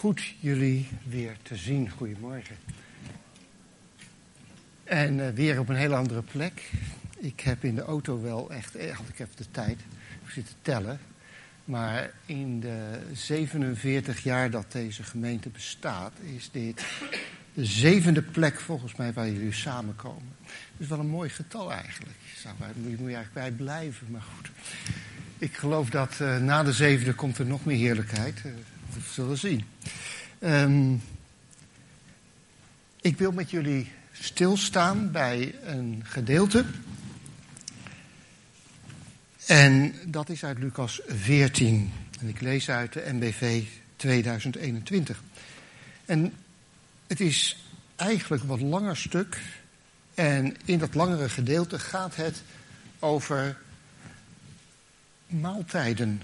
goed jullie weer te zien. Goedemorgen. En uh, weer op een hele andere plek. Ik heb in de auto wel echt, eh, ik even de tijd zitten tellen. Maar in de 47 jaar dat deze gemeente bestaat, is dit de zevende plek volgens mij waar jullie samenkomen. Dat is wel een mooi getal eigenlijk. Zou, moet je eigenlijk bij blijven, maar goed. Ik geloof dat uh, na de zevende komt er nog meer heerlijkheid. We zullen zien. Um, ik wil met jullie stilstaan bij een gedeelte. En dat is uit Lucas 14. En ik lees uit de MBV 2021. En het is eigenlijk een wat langer stuk. En in dat langere gedeelte gaat het over maaltijden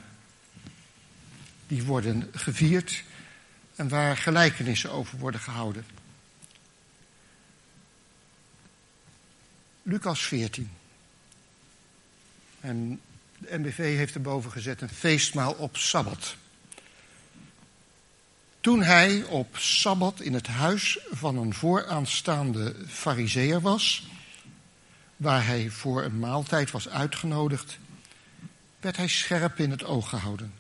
die worden gevierd en waar gelijkenissen over worden gehouden. Lucas 14. En de MBV heeft erboven gezet een feestmaal op Sabbat. Toen hij op Sabbat in het huis van een vooraanstaande fariseer was, waar hij voor een maaltijd was uitgenodigd, werd hij scherp in het oog gehouden.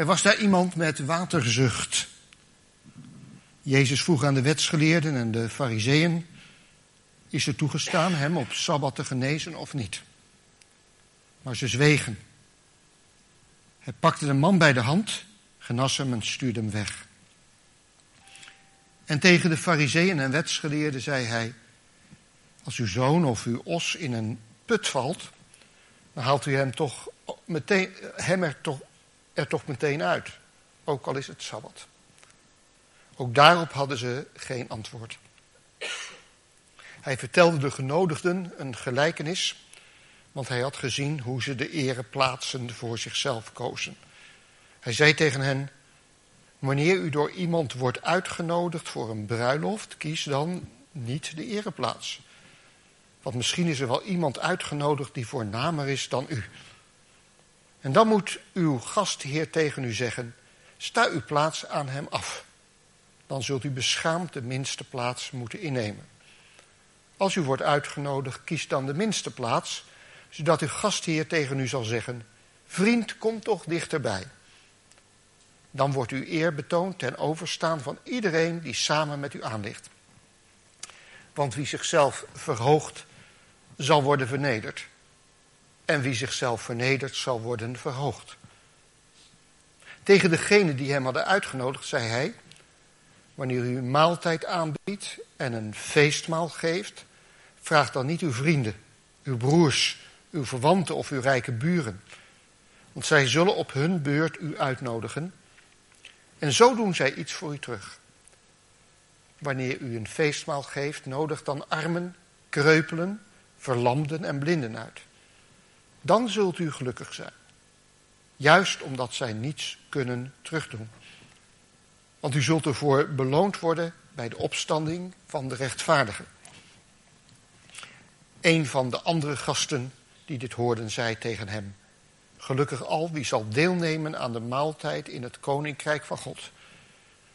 Er was daar iemand met waterzucht. Jezus vroeg aan de wetsgeleerden en de fariseeën, is het toegestaan hem op Sabbat te genezen of niet? Maar ze zwegen. Hij pakte de man bij de hand, genas hem en stuurde hem weg. En tegen de fariseeën en wetsgeleerden zei hij, als uw zoon of uw os in een put valt, dan haalt u hem, toch meteen, hem er, toch, er toch meteen uit. Ook al is het Sabbat. Ook daarop hadden ze geen antwoord. Hij vertelde de genodigden een gelijkenis, want hij had gezien hoe ze de ereplaatsen voor zichzelf kozen. Hij zei tegen hen: Wanneer u door iemand wordt uitgenodigd voor een bruiloft, kies dan niet de ereplaats. Want misschien is er wel iemand uitgenodigd die voornamer is dan u. En dan moet uw gastheer tegen u zeggen: sta uw plaats aan hem af. Dan zult u beschaamd de minste plaats moeten innemen. Als u wordt uitgenodigd, kies dan de minste plaats, zodat uw gastheer tegen u zal zeggen: Vriend, kom toch dichterbij. Dan wordt uw eer betoond ten overstaan van iedereen die samen met u aanligt. Want wie zichzelf verhoogt, zal worden vernederd. En wie zichzelf vernedert, zal worden verhoogd. Tegen degene die hem hadden uitgenodigd, zei hij: Wanneer u een maaltijd aanbiedt en een feestmaal geeft, vraag dan niet uw vrienden, uw broers, uw verwanten of uw rijke buren. Want zij zullen op hun beurt u uitnodigen. En zo doen zij iets voor u terug. Wanneer u een feestmaal geeft, nodig dan armen, kreupelen, verlamden en blinden uit. Dan zult u gelukkig zijn. Juist omdat zij niets kunnen terugdoen. Want u zult ervoor beloond worden bij de opstanding van de rechtvaardigen. Een van de andere gasten die dit hoorden zei tegen hem: Gelukkig al wie zal deelnemen aan de maaltijd in het koninkrijk van God.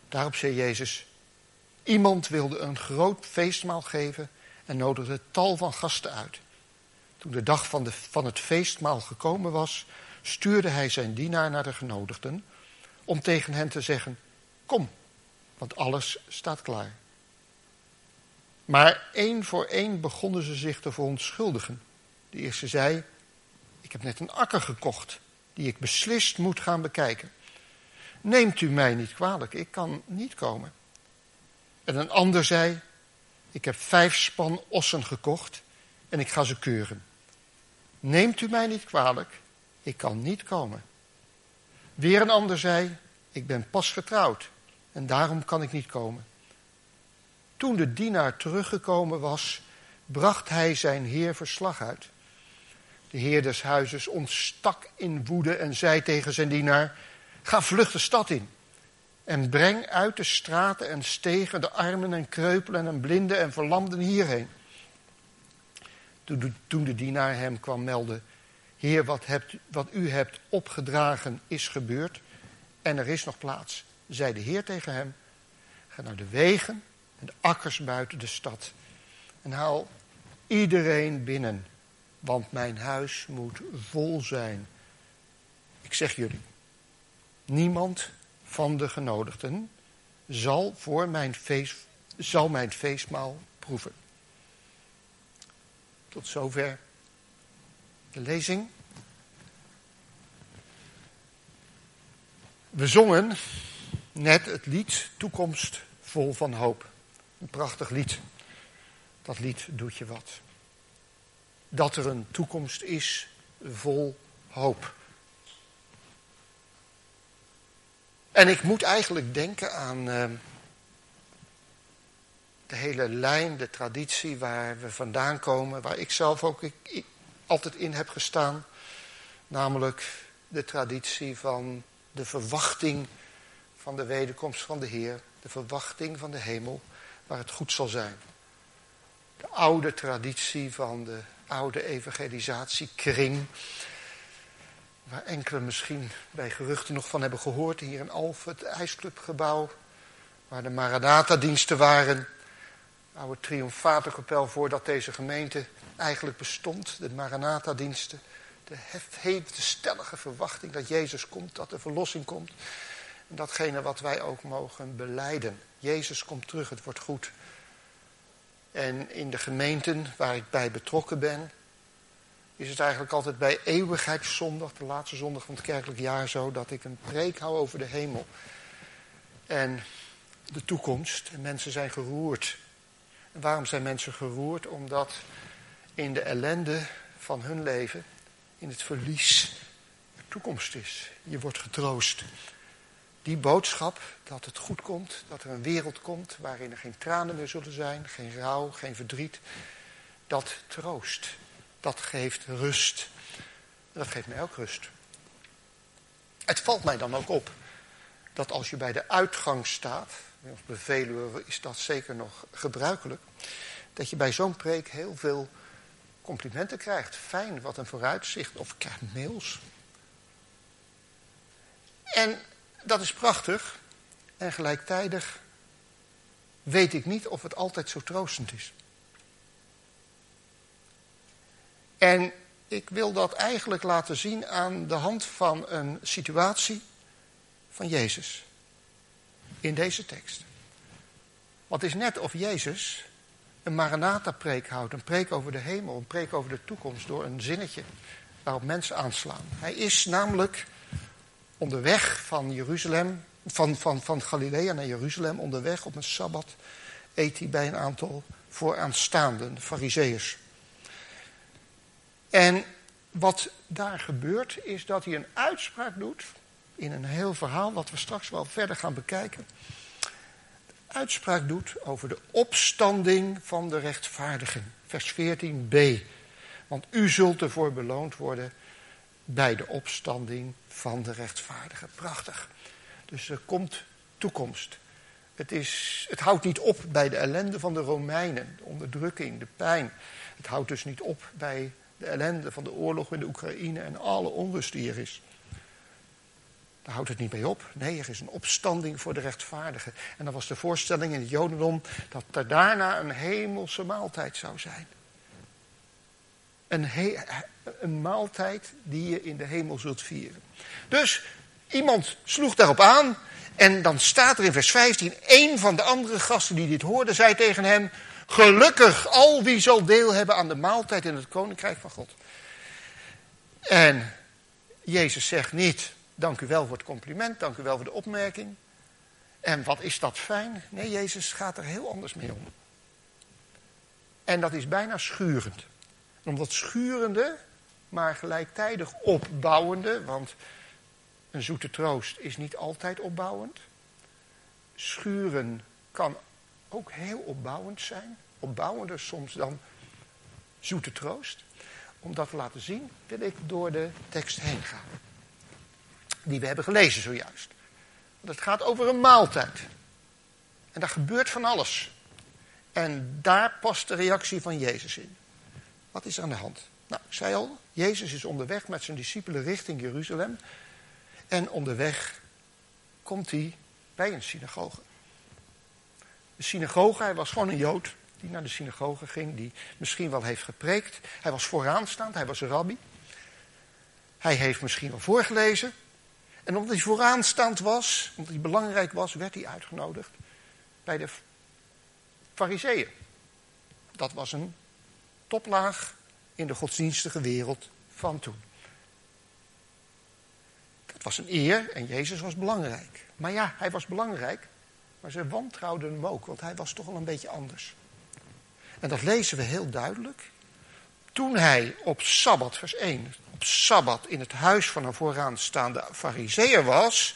Daarop zei Jezus: Iemand wilde een groot feestmaal geven en nodigde tal van gasten uit. Toen de dag van, de, van het feestmaal gekomen was, stuurde hij zijn dienaar naar de genodigden om tegen hen te zeggen: Kom, want alles staat klaar. Maar één voor één begonnen ze zich te verontschuldigen. De eerste zei: Ik heb net een akker gekocht, die ik beslist moet gaan bekijken. Neemt u mij niet kwalijk, ik kan niet komen. En een ander zei: ik heb vijf span ossen gekocht en ik ga ze keuren. Neemt u mij niet kwalijk, ik kan niet komen. Weer een ander zei, ik ben pas getrouwd en daarom kan ik niet komen. Toen de dienaar teruggekomen was, bracht hij zijn heer verslag uit. De heer des huizes ontstak in woede en zei tegen zijn dienaar: Ga vlug de stad in. En breng uit de straten en stegen de armen en kreupelen en blinden en verlamden hierheen. Toen de dienaar hem kwam melden: Heer, wat, hebt, wat u hebt opgedragen is gebeurd. en er is nog plaats, zei de Heer tegen hem. Ga naar de wegen en de akkers buiten de stad en haal iedereen binnen, want mijn huis moet vol zijn. Ik zeg jullie, niemand van de genodigden zal voor mijn, feest, zal mijn feestmaal proeven. Tot zover de lezing. We zongen net het lied Toekomst vol van hoop. Een prachtig lied. Dat lied doet je wat. Dat er een toekomst is vol hoop. En ik moet eigenlijk denken aan uh, de hele lijn, de traditie waar we vandaan komen, waar ik zelf ook ik, altijd in heb gestaan. Namelijk de traditie van de verwachting van de wederkomst van de Heer, de verwachting van de hemel, waar het goed zal zijn. De oude traditie van de oude evangelisatiekring, waar enkele misschien bij geruchten nog van hebben gehoord, hier in Alphen, het ijsclubgebouw, waar de Maranatha-diensten waren, oude triomfatorkapel voordat deze gemeente eigenlijk bestond, de Maranatha-diensten, de hete stellige verwachting dat Jezus komt, dat de verlossing komt. En datgene wat wij ook mogen beleiden. Jezus komt terug, het wordt goed. En in de gemeenten waar ik bij betrokken ben, is het eigenlijk altijd bij eeuwigheidszondag, de laatste zondag van het kerkelijk jaar zo, dat ik een preek hou over de hemel. En de toekomst. En mensen zijn geroerd. Waarom zijn mensen geroerd? Omdat in de ellende van hun leven, in het verlies, de toekomst is. Je wordt getroost. Die boodschap dat het goed komt, dat er een wereld komt waarin er geen tranen meer zullen zijn, geen rouw, geen verdriet, dat troost. Dat geeft rust. Dat geeft mij ook rust. Het valt mij dan ook op dat als je bij de uitgang staat, bij Veluwe is dat zeker nog gebruikelijk, dat je bij zo'n preek heel veel complimenten krijgt. Fijn, wat een vooruitzicht. Of krijgt mails. En dat is prachtig. En gelijktijdig weet ik niet of het altijd zo troostend is. En ik wil dat eigenlijk laten zien aan de hand van een situatie van Jezus. In deze tekst. Want het is net of Jezus een Maranatha-preek houdt. Een preek over de hemel, een preek over de toekomst. Door een zinnetje waarop mensen aanslaan. Hij is namelijk onderweg van Jeruzalem, van, van, van Galilea naar Jeruzalem, onderweg op een Sabbat, eet hij bij een aantal vooraanstaanden, fariseeërs. En wat daar gebeurt, is dat hij een uitspraak doet, in een heel verhaal, wat we straks wel verder gaan bekijken. Uitspraak doet over de opstanding van de rechtvaardigen. Vers 14b. Want u zult ervoor beloond worden bij de opstanding van de rechtvaardigen. Prachtig. Dus er komt toekomst. Het, is, het houdt niet op bij de ellende van de Romeinen, de onderdrukking, de pijn. Het houdt dus niet op bij de ellende van de oorlog in de Oekraïne en alle onrust die er is. Daar houdt het niet mee op. Nee, er is een opstanding voor de rechtvaardigen. En dan was de voorstelling in het Jodendom dat er daarna een hemelse maaltijd zou zijn. Een, een maaltijd die je in de hemel zult vieren. Dus iemand sloeg daarop aan. En dan staat er in vers 15: een van de andere gasten die dit hoorden, zei tegen hem: Gelukkig al wie zal deel hebben aan de maaltijd in het koninkrijk van God. En Jezus zegt niet: Dank u wel voor het compliment, dank u wel voor de opmerking. En wat is dat fijn? Nee, Jezus gaat er heel anders mee om. En dat is bijna schurend. Omdat schurende, maar gelijktijdig opbouwende, want een zoete troost is niet altijd opbouwend. Schuren kan ook heel opbouwend zijn. Opbouwender soms dan zoete troost. Om dat te laten zien, wil ik door de tekst heen gaan. Die we hebben gelezen zojuist. Want het gaat over een maaltijd. En daar gebeurt van alles. En daar past de reactie van Jezus in. Wat is aan de hand? Nou, ik zei al, Jezus is onderweg met zijn discipelen richting Jeruzalem. En onderweg komt hij bij een synagoge. De synagoge, hij was gewoon een Jood die naar de synagoge ging, die misschien wel heeft gepreekt. Hij was vooraanstaand, hij was een rabbi. Hij heeft misschien wel voorgelezen. En omdat hij vooraanstaand was, omdat hij belangrijk was, werd hij uitgenodigd bij de fariseeën. Dat was een toplaag in de godsdienstige wereld van toen. Dat was een eer en Jezus was belangrijk. Maar ja, hij was belangrijk, maar ze wantrouwden hem ook, want hij was toch wel een beetje anders. En dat lezen we heel duidelijk. Toen hij op Sabbat, vers 1, op Sabbat in het huis van een vooraanstaande fariseer was,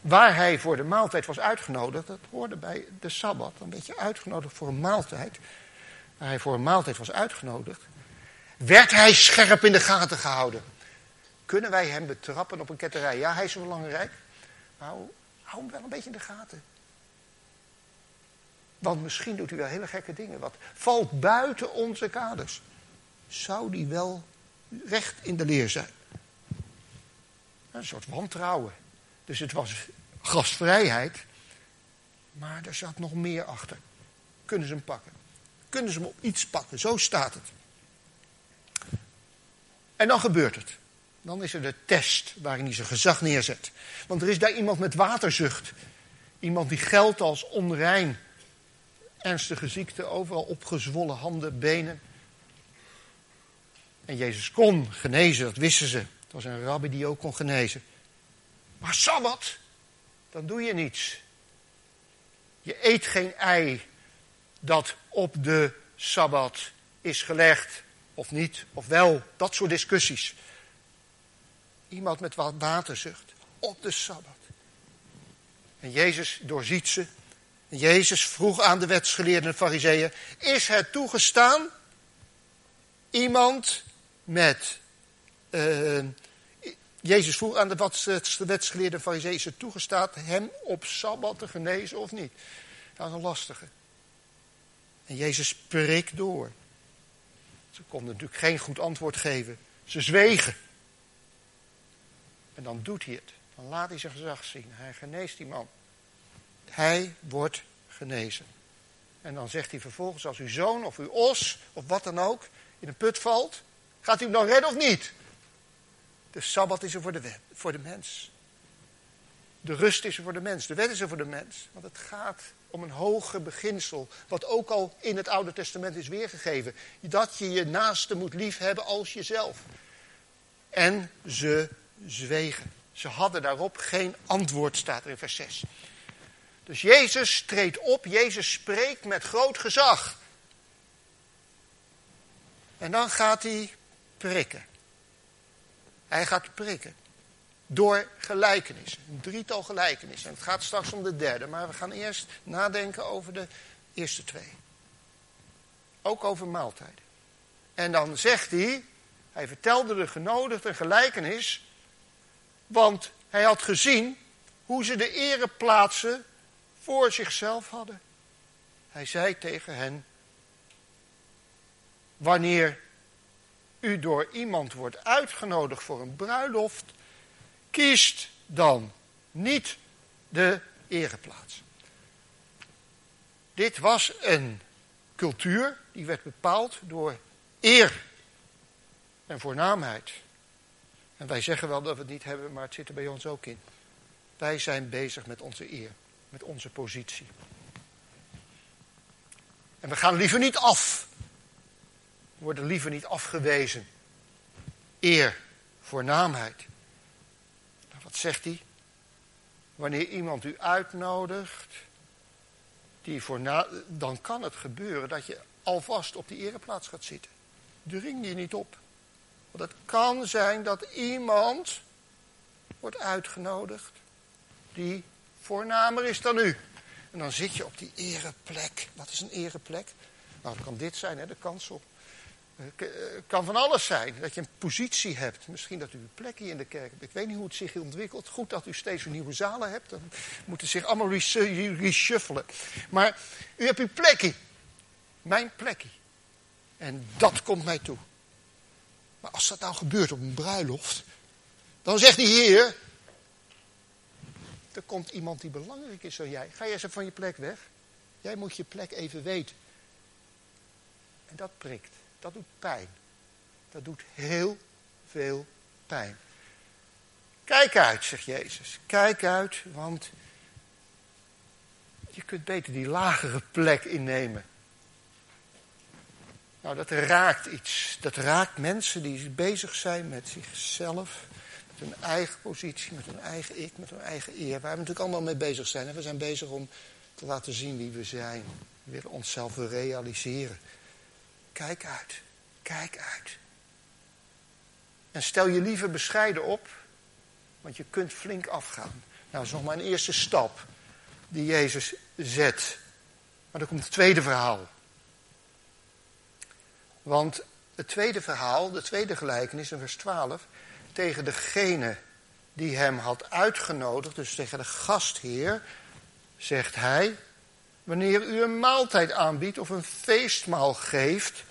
waar hij voor de maaltijd was uitgenodigd, dat hoorde bij de Sabbat, een beetje uitgenodigd voor een maaltijd, waar hij voor een maaltijd was uitgenodigd, werd hij scherp in de gaten gehouden. Kunnen wij hem betrappen op een ketterij? Ja, hij is belangrijk, maar hou, hou hem wel een beetje in de gaten. Want misschien doet u wel hele gekke dingen. Wat valt buiten onze kaders. Zou die wel recht in de leer zijn? Een soort wantrouwen. Dus het was gastvrijheid. Maar er zat nog meer achter. Kunnen ze hem pakken? Kunnen ze hem op iets pakken? Zo staat het. En dan gebeurt het. Dan is er de test waarin hij zijn gezag neerzet. Want er is daar iemand met waterzucht. Iemand die geldt als onrein ernstige ziekte, overal opgezwollen handen, benen. En Jezus kon genezen, dat wisten ze. Het was een rabbi die ook kon genezen. Maar Sabbat, dan doe je niets. Je eet geen ei dat op de Sabbat is gelegd, of niet, of wel, dat soort discussies. Iemand met wat waterzucht, op de Sabbat. En Jezus doorziet ze Jezus vroeg aan de wetsgeleerden en fariseeën, is het toegestaan iemand met... Uh, Jezus vroeg aan de wetsgeleerden en fariseeën, is het toegestaan hem op Sabbat te genezen of niet? Dat is een lastige. En Jezus spreekt door. Ze konden natuurlijk geen goed antwoord geven. Ze zwegen. En dan doet hij het. Dan laat hij zijn gezag zien. Hij geneest die man. Hij wordt genezen. En dan zegt hij vervolgens, als uw zoon of uw os of wat dan ook in een put valt, gaat u hem dan redden of niet? De Sabbat is er voor de, voor de mens. De rust is er voor de mens. De wet is er voor de mens. Want het gaat om een hoger beginsel. Wat ook al in het Oude Testament is weergegeven. Dat je je naaste moet liefhebben als jezelf. En ze zwegen. Ze hadden daarop geen antwoord, staat er in vers 6. Dus Jezus treedt op, Jezus spreekt met groot gezag. En dan gaat hij prikken. Hij gaat prikken. Door gelijkenissen. Een drietal gelijkenissen. En het gaat straks om de derde. Maar we gaan eerst nadenken over de eerste twee. Ook over maaltijden. En dan zegt hij. Hij vertelde de genodigden gelijkenis. Want hij had gezien hoe ze de ereplaatsen voor zichzelf hadden. Hij zei tegen hen: Wanneer u door iemand wordt uitgenodigd voor een bruiloft, kiest dan niet de ereplaats. Dit was een cultuur die werd bepaald door eer en voornaamheid. En wij zeggen wel dat we het niet hebben, maar het zit er bij ons ook in. Wij zijn bezig met onze eer met onze positie. En we gaan liever niet af. Worden liever niet afgewezen. Eer, voornaamheid. Nou, wat zegt hij? Wanneer iemand u uitnodigt, die voorna dan kan het gebeuren dat je alvast op die ereplaats gaat zitten. Dring je niet op. Want het kan zijn dat iemand wordt uitgenodigd die voornamer is dan u. En dan zit je op die ereplek. Wat is een ereplek? Nou, het kan dit zijn, hè, de kansel. Het eh, eh, kan van alles zijn. Dat je een positie hebt. Misschien dat u een plekje in de kerk hebt. Ik weet niet hoe het zich ontwikkelt. Goed dat u steeds nieuwe zalen hebt. Dan moeten zich allemaal reshuffelen. Maar u hebt uw plekje. Mijn plekje. En dat komt mij toe. Maar als dat nou gebeurt op een bruiloft. Dan zegt die Heer. er komt iemand die belangrijk is dan jij. Ga je eens van je plek weg. Jij moet je plek even weten. En dat prikt. Dat doet pijn. Dat doet heel veel pijn. Kijk uit, zegt Jezus. Kijk uit, want je kunt beter die lagere plek innemen. Nou, dat raakt iets. Dat raakt mensen die bezig zijn met zichzelf, met hun eigen positie, met hun eigen ik, met hun eigen eer. Waar we natuurlijk allemaal mee bezig zijn. En we zijn bezig om te laten zien wie we zijn. We willen onszelf realiseren. Kijk uit. Kijk uit. En stel je liever bescheiden op, want je kunt flink afgaan. Nou, dat is nog maar een eerste stap die Jezus zet. Maar dan komt het tweede verhaal. Want het tweede verhaal, de tweede gelijkenis in vers 12, tegen degene die hem had uitgenodigd, dus tegen de gastheer, zegt hij, wanneer u een maaltijd aanbiedt of een feestmaal geeft,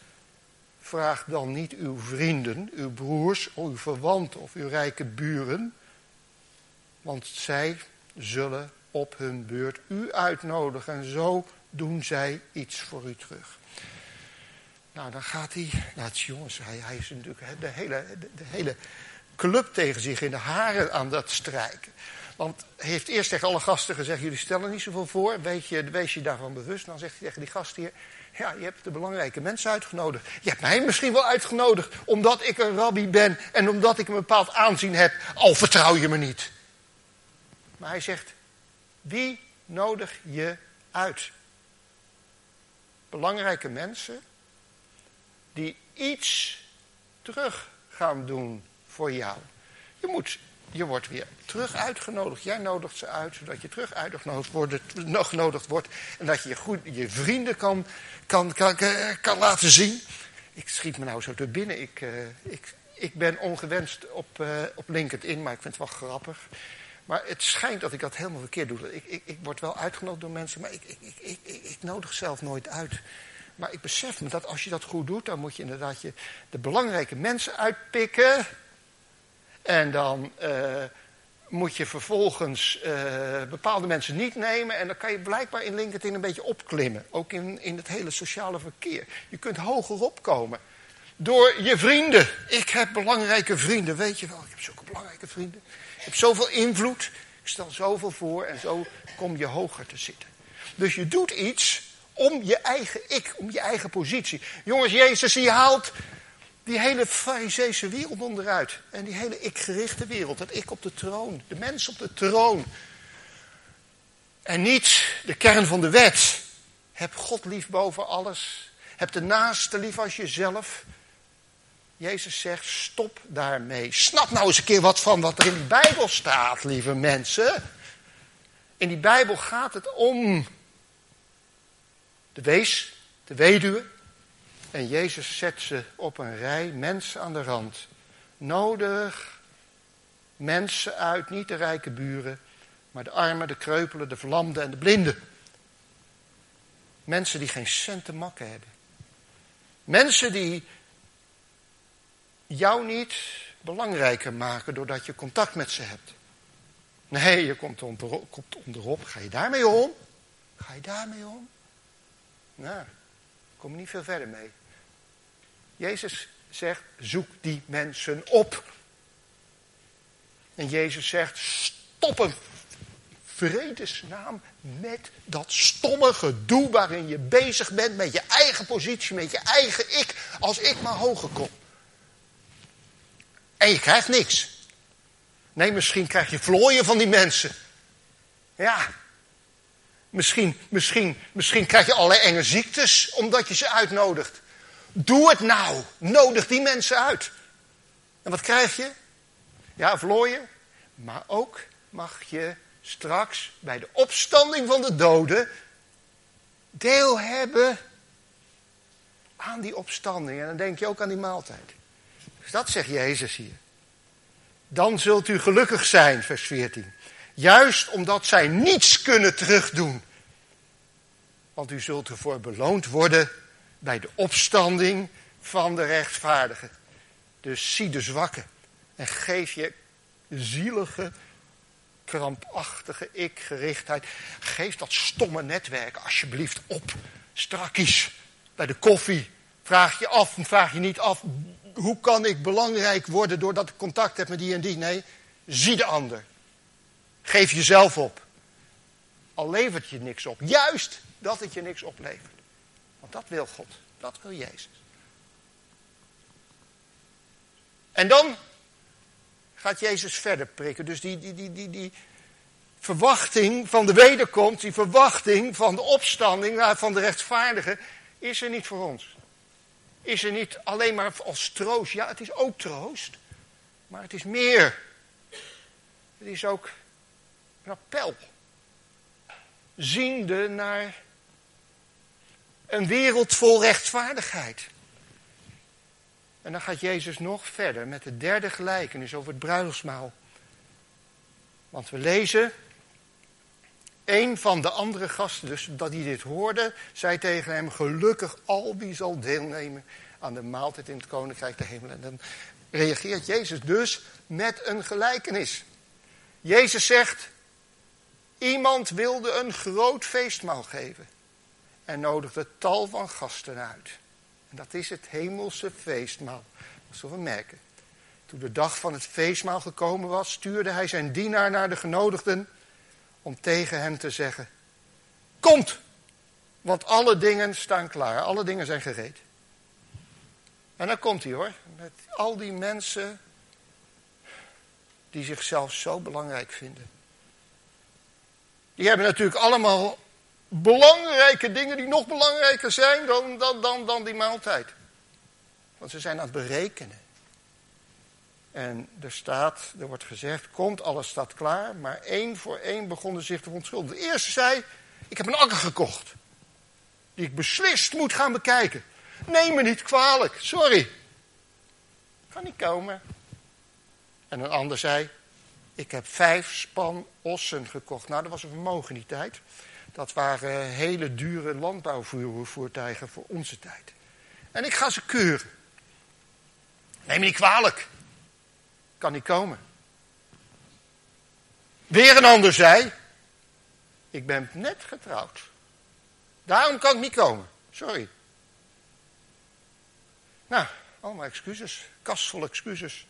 vraag dan niet uw vrienden, uw broers, uw verwanten of uw rijke buren, want zij zullen op hun beurt u uitnodigen en zo doen zij iets voor u terug. Nou, dan gaat hij, nou jongens, hij, hij is natuurlijk de hele, de, hele club tegen zich in de haren aan dat strijken. Want hij heeft eerst tegen alle gasten gezegd, jullie stellen niet zoveel voor, weet je, wees je daarvan bewust. Dan zegt hij tegen die gast hier, ja, je hebt de belangrijke mensen uitgenodigd. Je hebt mij misschien wel uitgenodigd omdat ik een rabbi ben en omdat ik een bepaald aanzien heb, al vertrouw je me niet. Maar hij zegt, wie nodig je uit? Belangrijke mensen die iets terug gaan doen voor jou. Je, moet, je wordt weer terug uitgenodigd. Jij nodigt ze uit, zodat je terug uitgenodigd wordt, wordt en dat je je, goed, je vrienden kan, kan, kan, kan laten zien. Ik schiet me nou zo te binnen. Ik, uh, ik, ik ben ongewenst op, uh, op LinkedIn, maar ik vind het wel grappig. Maar het schijnt dat ik dat helemaal verkeerd doe. Ik, ik, ik word wel uitgenodigd door mensen, maar ik, ik, ik, ik, ik nodig zelf nooit uit. Maar ik besef me dat als je dat goed doet, dan moet je inderdaad je de belangrijke mensen uitpikken. En dan uh, moet je vervolgens uh, bepaalde mensen niet nemen. En dan kan je blijkbaar in LinkedIn een beetje opklimmen. Ook in, in het hele sociale verkeer. Je kunt hoger opkomen. Door je vrienden. Ik heb belangrijke vrienden. Weet je wel, ik heb zulke belangrijke vrienden. Ik heb zoveel invloed. Ik stel zoveel voor. En zo kom je hoger te zitten. Dus je doet iets om je eigen ik, om je eigen positie. Jongens, Jezus die haalt die hele fariseese wereld onderuit. En die hele ik-gerichte wereld. Het ik op de troon. De mens op de troon. En niet de kern van de wet. Heb God lief boven alles. Heb de naaste lief als jezelf. Jezus zegt, stop daarmee. Snap nou eens een keer wat van wat er in de Bijbel staat, lieve mensen. In die Bijbel gaat het om de wees, de weduwe. En Jezus zet ze op een rij, mensen aan de rand. Nodig mensen uit, niet de rijke buren, maar de armen, de kreupelen, de verlamden en de blinden. Mensen die geen cent te makken hebben. Mensen die jou niet belangrijker maken doordat je contact met ze hebt. Nee, je komt onderop, komt onderop. Ga je daarmee om? Ga je daarmee om? Nou, kom niet veel verder mee. Jezus zegt, zoek die mensen op. En Jezus zegt, stop een vredesnaam met dat stomme gedoe waarin je bezig bent met je eigen positie, met je eigen ik, als ik maar hoger kom. En je krijgt niks. Nee, misschien krijg je vlooien van die mensen. Ja, Misschien, misschien, misschien krijg je allerlei enge ziektes omdat je ze uitnodigt. Doe het nou. Nodig die mensen uit. En wat krijg je? Ja, vlooien. Maar ook mag je straks bij de opstanding van de doden deel hebben aan die opstanding. En dan denk je ook aan die maaltijd. Dus dat zegt Jezus hier. Dan zult u gelukkig zijn, vers 14. Juist omdat zij niets kunnen terugdoen. Want u zult ervoor beloond worden bij de opstanding van de rechtvaardigen. Dus zie de zwakken en geef je zielige, krampachtige ik-gerichtheid. Geef dat stomme netwerk alsjeblieft op. Strakjes bij de koffie. Vraag je af en vraag je niet af. Hoe kan ik belangrijk worden doordat ik contact heb met die en die? Nee, zie de ander. Geef jezelf op. Al levert je niks op. Juist dat het je niks oplevert. Want dat wil God. Dat wil Jezus. En dan gaat Jezus verder prikken. Dus die, die, die, die, die verwachting van de wederkomst, die verwachting van de opstanding, van de rechtvaardigen, is er niet voor ons. Is er niet alleen maar als troost. Ja, het is ook troost. Maar het is meer. Het is ook een appel. Ziende naar een wereld vol rechtvaardigheid. En dan gaat Jezus nog verder met de derde gelijkenis over het bruiloftsmaal. Want we lezen, een van de andere gasten, dus dat hij dit hoorde, zei tegen hem, gelukkig al wie zal deelnemen aan de maaltijd in het koninkrijk der hemel. En dan reageert Jezus dus met een gelijkenis. Jezus zegt, iemand wilde een groot feestmaal geven en nodigde tal van gasten uit. En dat is het hemelse feestmaal. Dat zullen we merken. Toen de dag van het feestmaal gekomen was, stuurde hij zijn dienaar naar de genodigden om tegen hem te zeggen: Komt, want alle dingen staan klaar, alle dingen zijn gereed. En dan komt hij hoor, met al die mensen die zichzelf zo belangrijk vinden. Die hebben natuurlijk allemaal belangrijke dingen die nog belangrijker zijn dan, dan, dan, dan die maaltijd. Want ze zijn aan het berekenen. En er staat, er wordt gezegd, komt, alles staat klaar. Maar één voor één begonnen zich te verontschuldigen. De eerste zei, ik heb een akker gekocht. Die ik beslist moet gaan bekijken. Neem me niet kwalijk, sorry. Kan niet komen. En een ander zei, ik heb vijf span ossen gekocht. Nou, dat was een vermogen die tijd. Dat waren hele dure landbouwvoertuigen voor onze tijd. En ik ga ze keuren. Neem me niet kwalijk. Kan niet komen. Weer een ander zei: Ik ben net getrouwd. Daarom kan ik niet komen. Sorry. Nou, allemaal excuses. Kast vol excuses.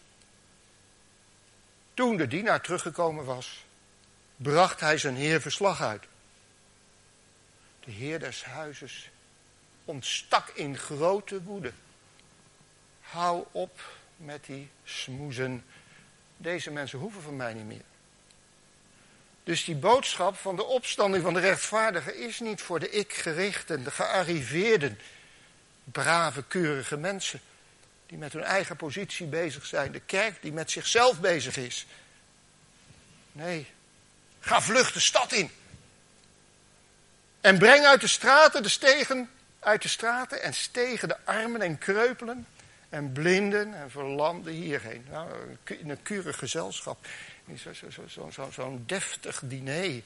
Toen de dienaar teruggekomen was, bracht hij zijn heer verslag uit. De heer des huizes ontstak in grote woede. Hou op met die smoezen. Deze mensen hoeven van mij niet meer. Dus die boodschap van de opstanding van de rechtvaardigen is niet voor de ik-gerichten, de gearriveerden, brave, keurige mensen die met hun eigen positie bezig zijn. De kerk die met zichzelf bezig is. Nee, ga vlug de stad in. En breng uit de straten de stegen, uit de straten en stegen de armen en kreupelen en blinden en verlamden hierheen. Nou, in een keurig gezelschap. Zo'n zo, zo, zo, zo, zo deftig diner.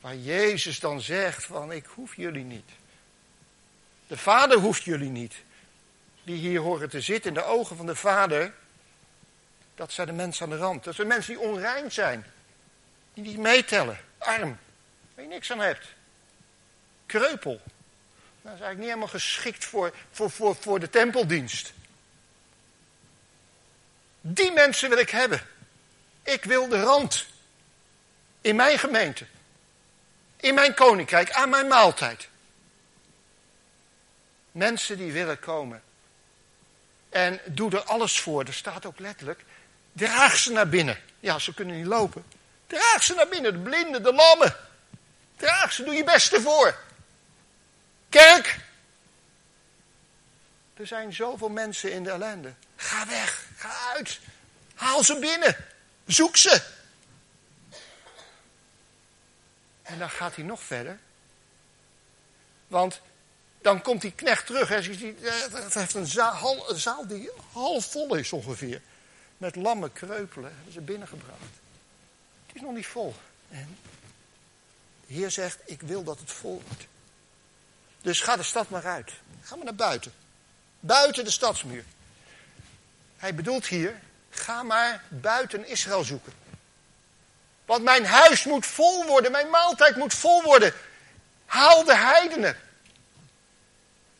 Waar Jezus dan zegt van ik hoef jullie niet. De Vader hoeft jullie niet. Die hier horen te zitten in de ogen van de Vader. Dat zijn de mensen aan de rand. Dat zijn mensen die onrein zijn. Die niet meetellen. Arm. Waar je niks aan hebt kreupel. Dat is eigenlijk niet helemaal geschikt voor, voor, voor, voor de tempeldienst. Die mensen wil ik hebben. Ik wil de rand. In mijn gemeente. In mijn koninkrijk, aan mijn maaltijd. Mensen die willen komen. En doe er alles voor. Er staat ook letterlijk. Draag ze naar binnen. Ja, ze kunnen niet lopen. Draag ze naar binnen. De blinden, de lammen. Draag ze, doe je best ervoor. Kerk, er zijn zoveel mensen in de ellende. Ga weg, ga uit. Haal ze binnen. Zoek ze. En dan gaat hij nog verder. Want dan komt die knecht terug. Ziet, eh, het heeft een zaal, een zaal die half vol is ongeveer. Met lamme kreupelen hebben ze binnengebracht. Het is nog niet vol. En de Heer zegt, ik wil dat het vol wordt. Dus ga de stad maar uit. Ga maar naar buiten. Buiten de stadsmuur. Hij bedoelt hier, ga maar buiten Israël zoeken. Want mijn huis moet vol worden, mijn maaltijd moet vol worden. Haal de heidenen.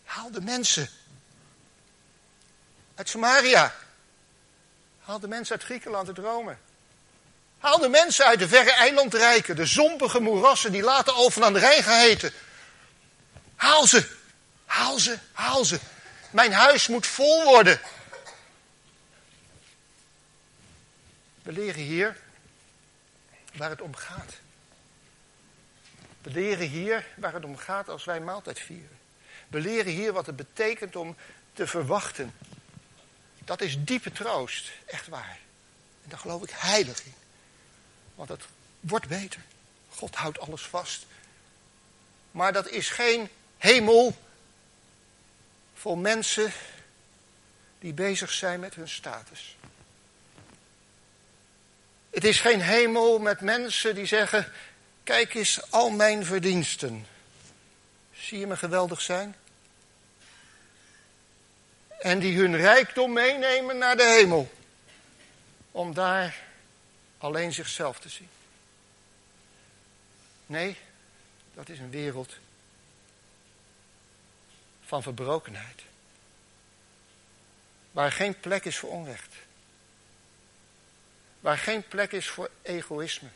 Haal de mensen. Uit Samaria. Haal de mensen uit Griekenland, uit Rome. Haal de mensen uit de verre eilandrijken, de zompige moerassen die later over aan de Rijn geheten. Haal ze, haal ze, haal ze. Mijn huis moet vol worden. We leren hier waar het om gaat. We leren hier waar het om gaat als wij maaltijd vieren. We leren hier wat het betekent om te verwachten. Dat is diepe troost, echt waar. En daar geloof ik heilig in. Want het wordt beter. God houdt alles vast. Maar dat is geen hemel voor mensen die bezig zijn met hun status. Het is geen hemel met mensen die zeggen: Kijk eens al mijn verdiensten. Zie je me geweldig zijn? En die hun rijkdom meenemen naar de hemel. Om daar alleen zichzelf te zien. Nee, dat is een wereld van verbrokenheid. Waar geen plek is voor onrecht. Waar geen plek is voor egoïsme.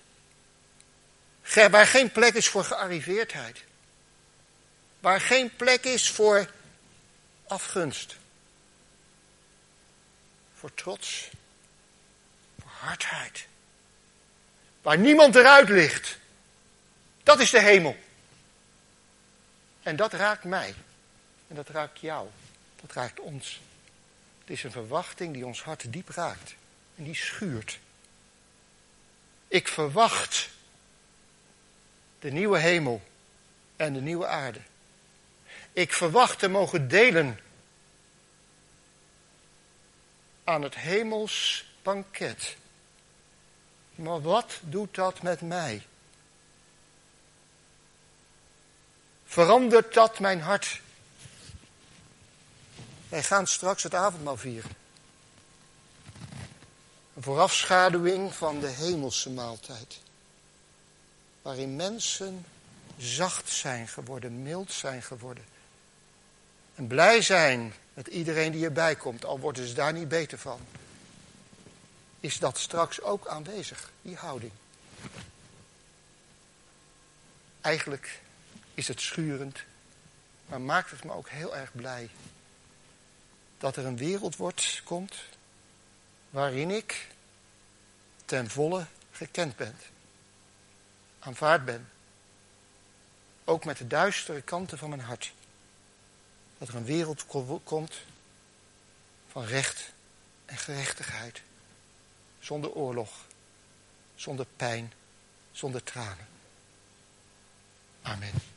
Waar geen plek is voor gearriveerdheid. Waar geen plek is voor afgunst. Voor trots. Voor hardheid. Waar niemand eruit ligt. Dat is de hemel. En dat raakt mij. En dat raakt jou. Dat raakt ons. Het is een verwachting die ons hart diep raakt. En die schuurt. Ik verwacht de nieuwe hemel en de nieuwe aarde. Ik verwacht te mogen delen aan het hemels banket. Maar wat doet dat met mij? Verandert dat mijn hart? Wij gaan straks het avondmaal vieren. Een voorafschaduwing van de hemelse maaltijd. Waarin mensen zacht zijn geworden, mild zijn geworden. En blij zijn met iedereen die erbij komt, al worden ze daar niet beter van. Is dat straks ook aanwezig, die houding? Eigenlijk is het schurend, maar maakt het me ook heel erg blij dat er een wereld wordt, komt waarin ik ten volle gekend ben. Aanvaard ben. Ook met de duistere kanten van mijn hart. Dat er een wereld komt van recht en gerechtigheid. Zonder oorlog, zonder pijn, zonder tranen. Amen.